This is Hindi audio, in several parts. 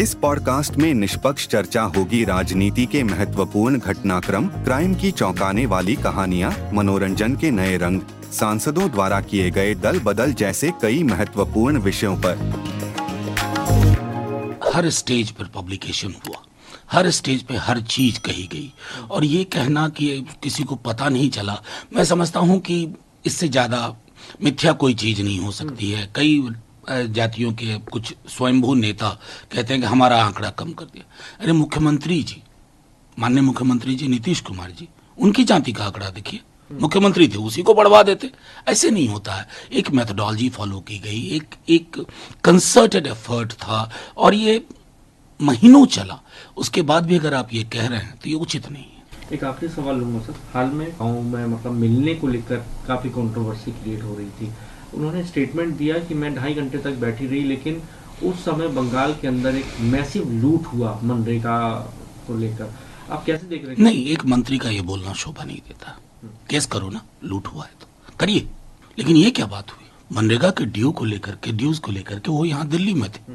इस पॉडकास्ट में निष्पक्ष चर्चा होगी राजनीति के महत्वपूर्ण घटनाक्रम, क्राइम की चौंकाने वाली कहानियाँ, मनोरंजन के नए रंग, सांसदों द्वारा किए गए दल बदल जैसे कई महत्वपूर्ण विषयों पर। हर स्टेज पर पब्लिकेशन हुआ। हर स्टेज पे हर चीज़ कही गई। और ये कहना कि किसी को पता नहीं चला, मैं समझता हूँ कि इससे ज़्यादा मिथ्या कोई चीज़ नहीं हो सकती है। कई जातियों के कुछ स्वयंभू नेता कहते हैं कि हमारा आंकड़ा कम कर दिया। अरे मुख्यमंत्री जी, माननीय मुख्यमंत्री जी नीतीश कुमार जी, उनकी जाति का आंकड़ा देखिए। मुख्यमंत्री थे, उसी को बढ़वा देते। ऐसे नहीं होता है। एक मेथोडोलॉजी फॉलो की गई, एक एक कंसर्टेड एफर्ट था और ये महीनों चला। उसके बाद भी अगर आप ये कह रहे हैं तो ये उचित नहीं है। एक आखिरी सवाल लूँगा, सर। हाल में गाँव में मतलब मिलने को लेकर काफ़ी कंट्रोवर्सी क्रिएट हो रही थी। उन्होंने स्टेटमेंट दिया कि मैं ढाई घंटे तक बैठी रही, लेकिन उस समय बंगाल के अंदर एक मैसिव लूट हुआ मनरेगा को लेकर। आप कैसे देख रहे हैं? नहीं, एक मंत्री का ये बोलना शोभा नहीं देता। केस करो ना लूट हुआ है तो। करिए। लेकिन ये क्या बात हुई? मनरेगा के ड्यू को लेकर के ड्यूज को लेकर के वो यहाँ दिल्ली में थे।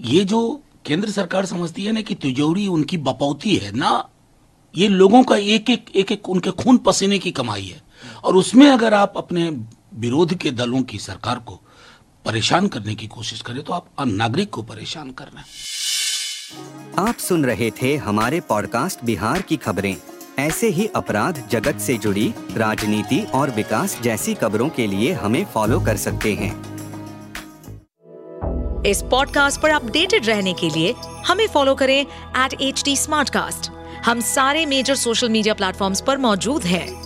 ये जो केंद्र सरकार समझती है ना कि तिजोरी उनकी बपौती है ना, ये लोगों का एक एक एक एक उनके खून पसीने की कमाई है। और उसमें अगर आप अपने विरोध के दलों की सरकार को परेशान करने की कोशिश करें तो आप नागरिक को परेशान कर रहे हैं। आप सुन रहे थे हमारे पॉडकास्ट बिहार की खबरें। ऐसे ही अपराध जगत से जुड़ी राजनीति और विकास जैसी खबरों के लिए हमें फॉलो कर सकते हैं। इस पॉडकास्ट पर अपडेटेड रहने के लिए हमें फॉलो करें एट एच डी हम सारे मेजर सोशल मीडिया प्लेटफॉर्म पर मौजूद हैं।